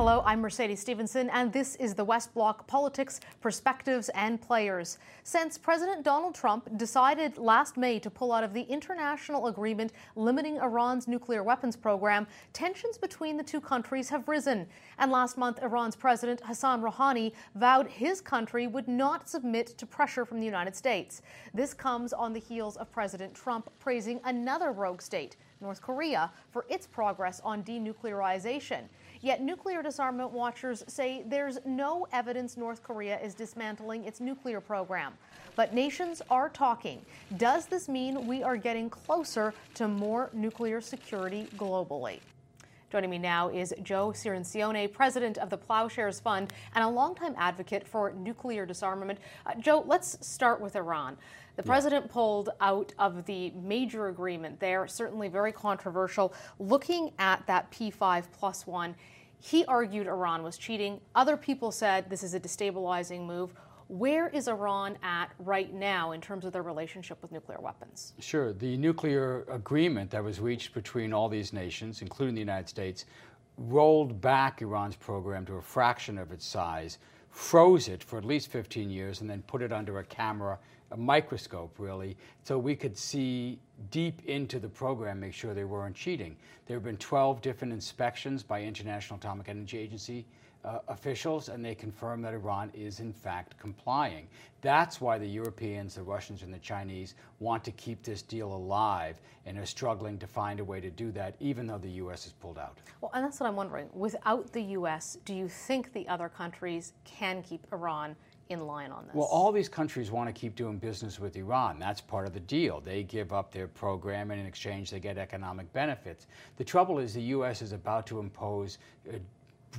Hello, I'm Mercedes Stephenson, and this is the West Block Politics, Perspectives, and Players. Since President Donald Trump decided last May to pull out of the international agreement limiting Iran's nuclear weapons program, tensions between the two countries have risen. And last month, Iran's President Hassan Rouhani vowed his country would not submit to pressure from the United States. This comes on the heels of President Trump praising another rogue state, North Korea, for its progress on denuclearization. Yet nuclear disarmament watchers say there's no evidence North Korea is dismantling its nuclear program. But nations are talking. Does this mean we are getting closer to more nuclear security globally? Joining me now is Joe Cirincione, president of the Ploughshares Fund and a longtime advocate for nuclear disarmament. Uh, Joe, let's start with Iran. The president yeah. pulled out of the major agreement there, certainly very controversial. Looking at that P5 plus one, he argued Iran was cheating. Other people said this is a destabilizing move. Where is Iran at right now in terms of their relationship with nuclear weapons? Sure. The nuclear agreement that was reached between all these nations, including the United States, rolled back Iran's program to a fraction of its size, froze it for at least 15 years, and then put it under a camera a microscope, really, so we could see deep into the program, make sure they weren't cheating. There have been 12 different inspections by International Atomic Energy Agency uh, officials, and they confirm that Iran is in fact complying. That's why the Europeans, the Russians, and the Chinese want to keep this deal alive and are struggling to find a way to do that, even though the U.S. has pulled out. Well, and that's what I'm wondering. Without the U.S., do you think the other countries can keep Iran? in line on this? Well, all these countries want to keep doing business with Iran. That's part of the deal. They give up their program, and in exchange, they get economic benefits. The trouble is, the U.S. is about to impose uh,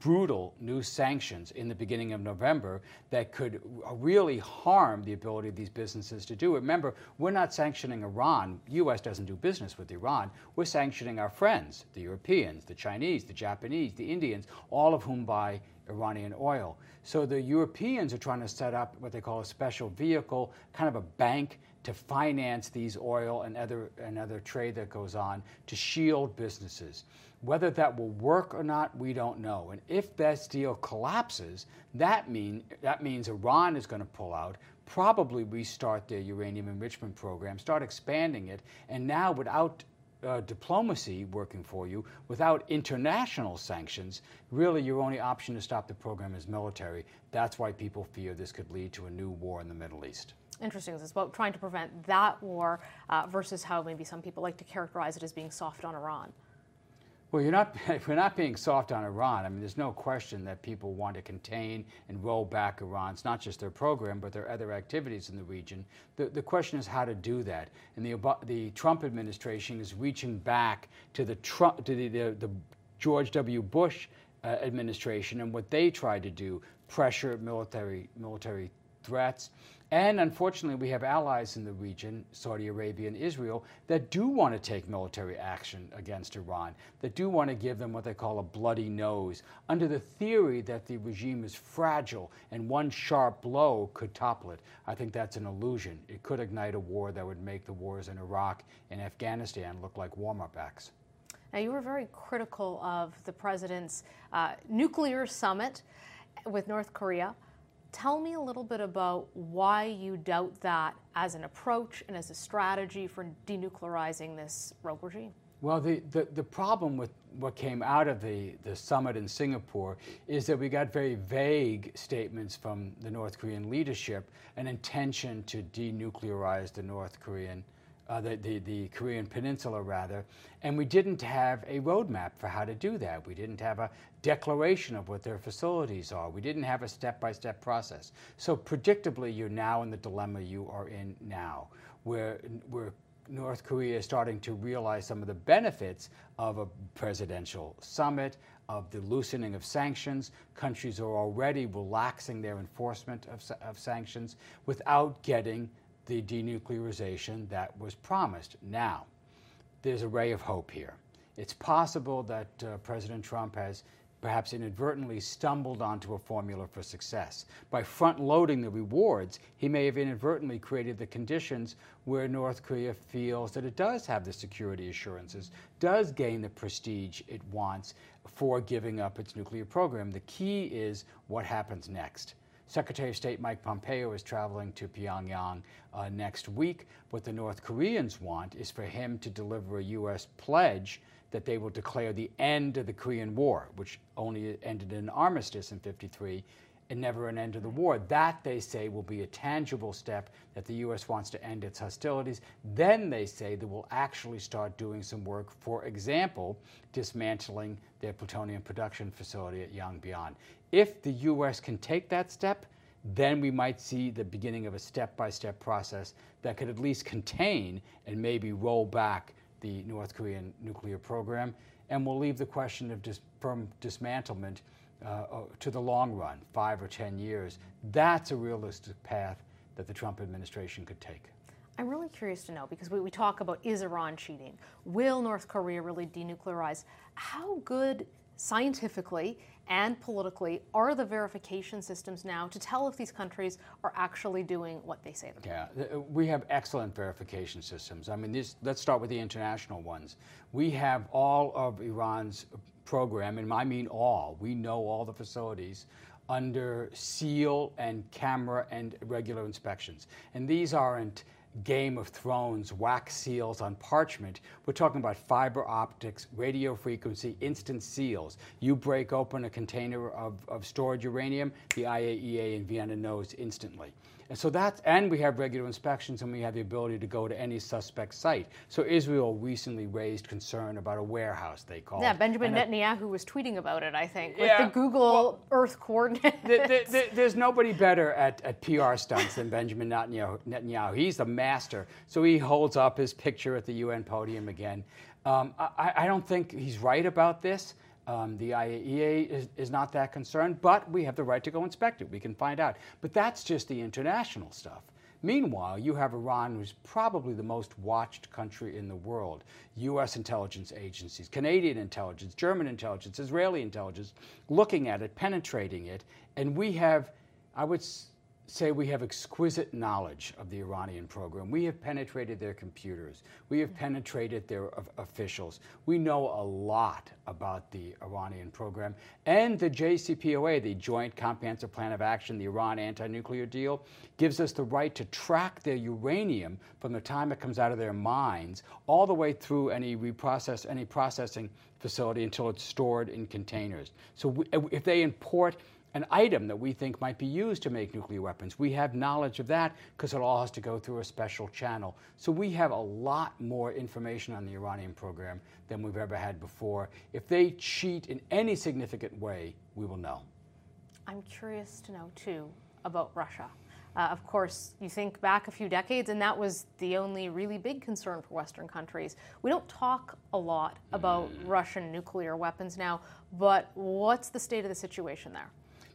brutal new sanctions in the beginning of November that could really harm the ability of these businesses to do it. Remember, we're not sanctioning Iran. U.S. doesn't do business with Iran. We're sanctioning our friends, the Europeans, the Chinese, the Japanese, the Indians, all of whom buy Iranian oil. So the Europeans are trying to set up what they call a special vehicle, kind of a bank to finance these oil and other and other trade that goes on to shield businesses. Whether that will work or not, we don't know. And if that deal collapses, that mean that means Iran is going to pull out, probably restart their uranium enrichment program, start expanding it, and now without uh, diplomacy working for you without international sanctions, really your only option to stop the program is military. That's why people fear this could lead to a new war in the Middle East. Interesting. It's about trying to prevent that war uh, versus how maybe some people like to characterize it as being soft on Iran. Well, you're not, we're not being soft on Iran. I mean, there's no question that people want to contain and roll back Iran. It's not just their program, but their other activities in the region. The, the question is how to do that. And the, the Trump administration is reaching back to the, Trump, to the, the, the George W. Bush uh, administration and what they tried to do pressure military, military threats. And unfortunately, we have allies in the region, Saudi Arabia and Israel, that do want to take military action against Iran, that do want to give them what they call a bloody nose, under the theory that the regime is fragile and one sharp blow could topple it. I think that's an illusion. It could ignite a war that would make the wars in Iraq and Afghanistan look like warm up acts. Now, you were very critical of the president's uh, nuclear summit with North Korea. Tell me a little bit about why you doubt that as an approach and as a strategy for denuclearizing this rogue regime. Well, the, the, the, problem with what came out of the, the summit in Singapore is that we got very vague statements from the North Korean leadership, an intention to denuclearize the North Korean uh, the, the, the, Korean Peninsula, rather, and we didn't have a roadmap for how to do that. We didn't have a declaration of what their facilities are. We didn't have a step by step process. So, predictably, you're now in the dilemma you are in now, where, where North Korea is starting to realize some of the benefits of a presidential summit, of the loosening of sanctions. Countries are already relaxing their enforcement of, of sanctions without getting the denuclearization that was promised. Now, there's a ray of hope here. It's possible that uh, President Trump has perhaps inadvertently stumbled onto a formula for success. By front loading the rewards, he may have inadvertently created the conditions where North Korea feels that it does have the security assurances, does gain the prestige it wants for giving up its nuclear program. The key is what happens next. Secretary of State Mike Pompeo is traveling to Pyongyang uh, next week. What the North Koreans want is for him to deliver a U.S. pledge that they will declare the end of the Korean War, which only ended in an armistice in 53 and never an end of the war. That, they say, will be a tangible step that the U.S. wants to end its hostilities. Then they say they will actually start doing some work, for example, dismantling their plutonium production facility at Yongbyon. If the U.S. can take that step, then we might see the beginning of a step by step process that could at least contain and maybe roll back the North Korean nuclear program, and we'll leave the question of dis- firm dismantlement uh, uh, to the long run, five or 10 years. That's a realistic path that the Trump administration could take. I'm really curious to know because we, we talk about is Iran cheating? Will North Korea really denuclearize? How good scientifically and politically are the verification systems now to tell if these countries are actually doing what they say they're doing? Yeah, uh, we have excellent verification systems. I mean, let's start with the international ones. We have all of Iran's program, and I mean all, we know all the facilities under seal and camera and regular inspections. And these aren't Game of Thrones wax seals on parchment. We're talking about fiber optics, radio frequency, instant seals. You break open a container of, of stored uranium, the IAEA in Vienna knows instantly. And so that's, and we have regular inspections and we have the ability to go to any suspect site. So Israel recently raised concern about a warehouse they called. Yeah, Benjamin and Netanyahu was tweeting about it, I think, with yeah, the Google well, Earth coordinates. The, the, there's nobody better at, at PR stunts than Benjamin Netanyahu, Netanyahu. He's the master. So he holds up his picture at the UN podium again. Um, I, I don't think he's right about this. Um, the IAEA is, is, not that concerned, but we have the right to go inspect it. We can find out. But that's just the international stuff. Meanwhile, you have Iran, who's probably the most watched country in the world. U.S. intelligence agencies, Canadian intelligence, German intelligence, Israeli intelligence, looking at it, penetrating it. And we have, I would say we have exquisite knowledge of the Iranian program. We have penetrated their computers. We have penetrated their officials. We know a lot about the Iranian program. And the JCPOA, the Joint Comprehensive Plan of Action, the Iran anti nuclear deal, gives us the right to track their uranium from the time it comes out of their mines all the way through any reprocess, any processing facility until it's stored in containers. So we, if they import an item that we think might be used to make nuclear weapons. We have knowledge of that because it all has to go through a special channel. So we have a lot more information on the Iranian program than we've ever had before. If they cheat in any significant way, we will know. I'm curious to know, too, about Russia. Uh, of course, you think back a few decades, and that was the only really big concern for Western countries. We don't talk a lot about mm. Russian nuclear weapons now, but what's the state of the situation there?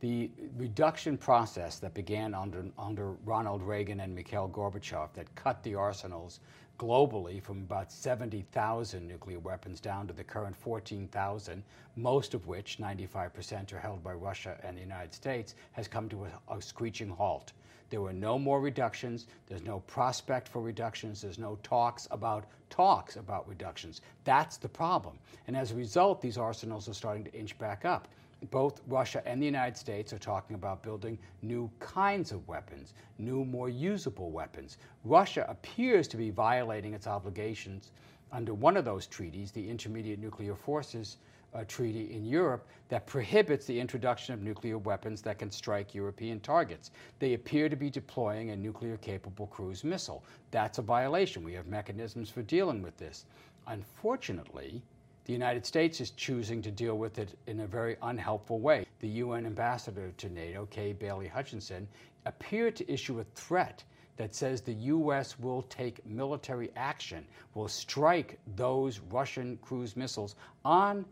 The reduction process that began under, under Ronald Reagan and Mikhail Gorbachev that cut the arsenals globally from about 70,000 nuclear weapons down to the current 14,000, most of which, 95%, are held by Russia and the United States, has come to a, a screeching halt. There were no more reductions. There's no prospect for reductions. There's no talks about talks about reductions. That's the problem. And as a result, these arsenals are starting to inch back up both Russia and the United States are talking about building new kinds of weapons, new, more usable weapons. Russia appears to be violating its obligations under one of those treaties, the Intermediate Nuclear Forces uh, Treaty in Europe, that prohibits the introduction of nuclear weapons that can strike European targets. They appear to be deploying a nuclear capable cruise missile. That's a violation. We have mechanisms for dealing with this. Unfortunately, the United States is choosing to deal with it in a very unhelpful way. The UN ambassador to NATO, Kay Bailey Hutchinson, appeared to issue a threat that says the U.S. will take military action, will strike those Russian cruise missiles on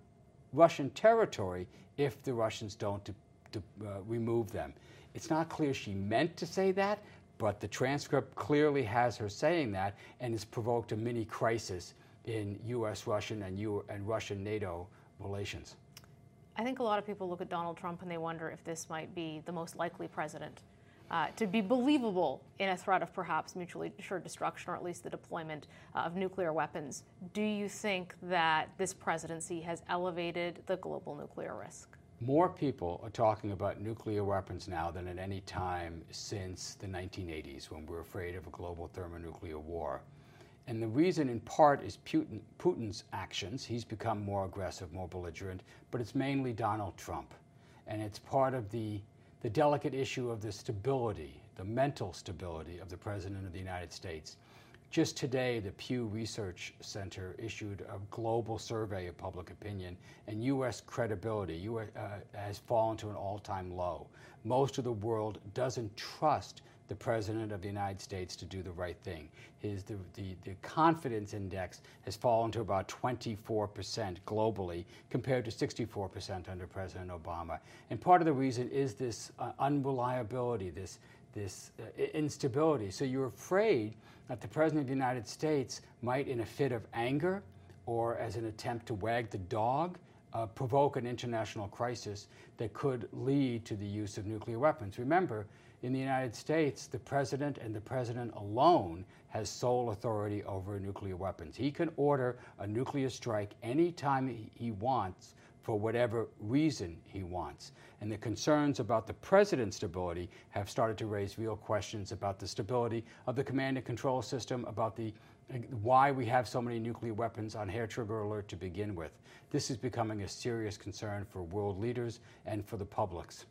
Russian territory if the Russians don't uh, remove them. It's not clear she meant to say that, but the transcript clearly has her saying that and has provoked a mini crisis in U.S. Russian and, U- and Russian NATO relations. I think a lot of people look at Donald Trump and they wonder if this might be the most likely president uh, to be believable in a threat of perhaps mutually assured destruction or at least the deployment uh, of nuclear weapons. Do you think that this presidency has elevated the global nuclear risk? More people are talking about nuclear weapons now than at any time since the 1980s when we were afraid of a global thermonuclear war. And the reason, in part, is Putin, Putin's actions. He's become more aggressive, more belligerent, but it's mainly Donald Trump. And it's part of the the delicate issue of the stability, the mental stability of the President of the United States. Just today, the Pew Research Center issued a global survey of public opinion, and U.S. credibility US, uh, has fallen to an all time low. Most of the world doesn't trust the President of the United States to do the right thing. His, the, the, the confidence index has fallen to about 24% globally compared to 64% under President Obama. And part of the reason is this uh, unreliability, this, this uh, instability. So you're afraid that the President of the United States might, in a fit of anger or as an attempt to wag the dog, uh, provoke an international crisis that could lead to the use of nuclear weapons. Remember, in the United States, the president and the president alone has sole authority over nuclear weapons. He can order a nuclear strike anytime he wants for whatever reason he wants. And the concerns about the president's stability have started to raise real questions about the stability of the command and control system, about the why we have so many nuclear weapons on hair trigger alert to begin with. This is becoming a serious concern for world leaders and for the publics.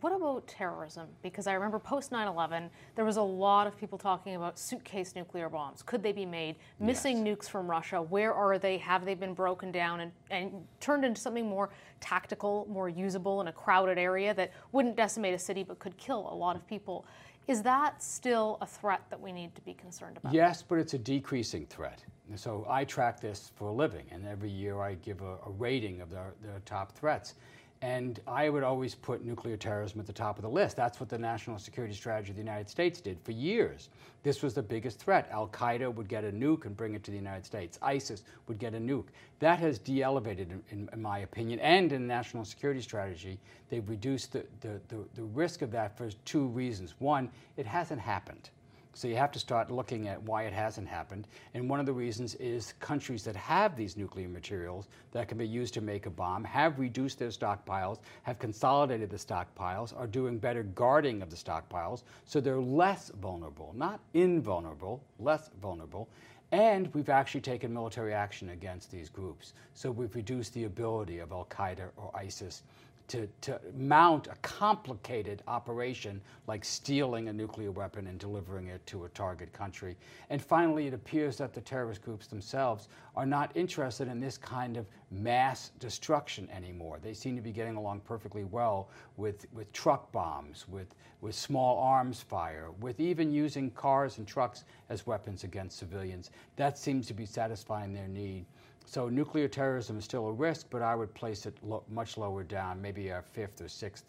What about terrorism? Because I remember post 9 11, there was a lot of people talking about suitcase nuclear bombs. Could they be made? Missing yes. nukes from Russia. Where are they? Have they been broken down and, and turned into something more tactical, more usable in a crowded area that wouldn't decimate a city but could kill a lot of people? Is that still a threat that we need to be concerned about? Yes, but it's a decreasing threat. So I track this for a living, and every year I give a, a rating of the, the top threats. And I would always put nuclear terrorism at the top of the list. That's what the national security strategy of the United States did for years. This was the biggest threat. Al Qaeda would get a nuke and bring it to the United States. ISIS would get a nuke. That has de elevated, in, in, my opinion, and in national security strategy, they've reduced the, the, the, the risk of that for two reasons. One, it hasn't happened. So you have to start looking at why it hasn't happened. And one of the reasons is countries that have these nuclear materials that can be used to make a bomb have reduced their stockpiles, have consolidated the stockpiles, are doing better guarding of the stockpiles, so they're less vulnerable, not invulnerable, less vulnerable. And we've actually taken military action against these groups. So we've reduced the ability of Al Qaeda or ISIS to, to mount a complicated operation like stealing a nuclear weapon and delivering it to a target country. And finally, it appears that the terrorist groups themselves are not interested in this kind of mass destruction anymore. They seem to be getting along perfectly well with, with truck bombs, with, with small arms fire, with even using cars and trucks as weapons against civilians. That seems to be satisfying their need. So nuclear terrorism is still a risk, but I would place it lo much lower down, maybe a fifth or sixth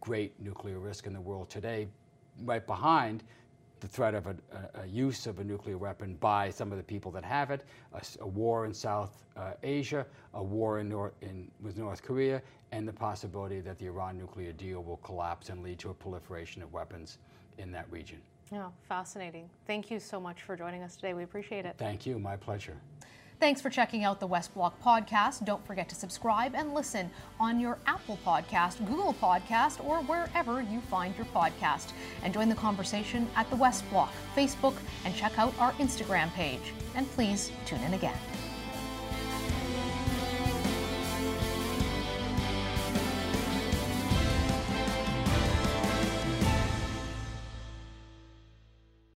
great nuclear risk in the world today, right behind the threat of a, a, a use of a nuclear weapon by some of the people that have it, a, a war in South uh, Asia, a war in North, in, with North Korea, and the possibility that the Iran nuclear deal will collapse and lead to a proliferation of weapons in that region. Yeah, fascinating. Thank you so much for joining us today. We appreciate it. Thank you. My pleasure. Thanks for checking out the West Block podcast. Don't forget to subscribe and listen on your Apple Podcast, Google Podcast, or wherever you find your podcast. And join the conversation at the West Block, Facebook, and check out our Instagram page. And please tune in again.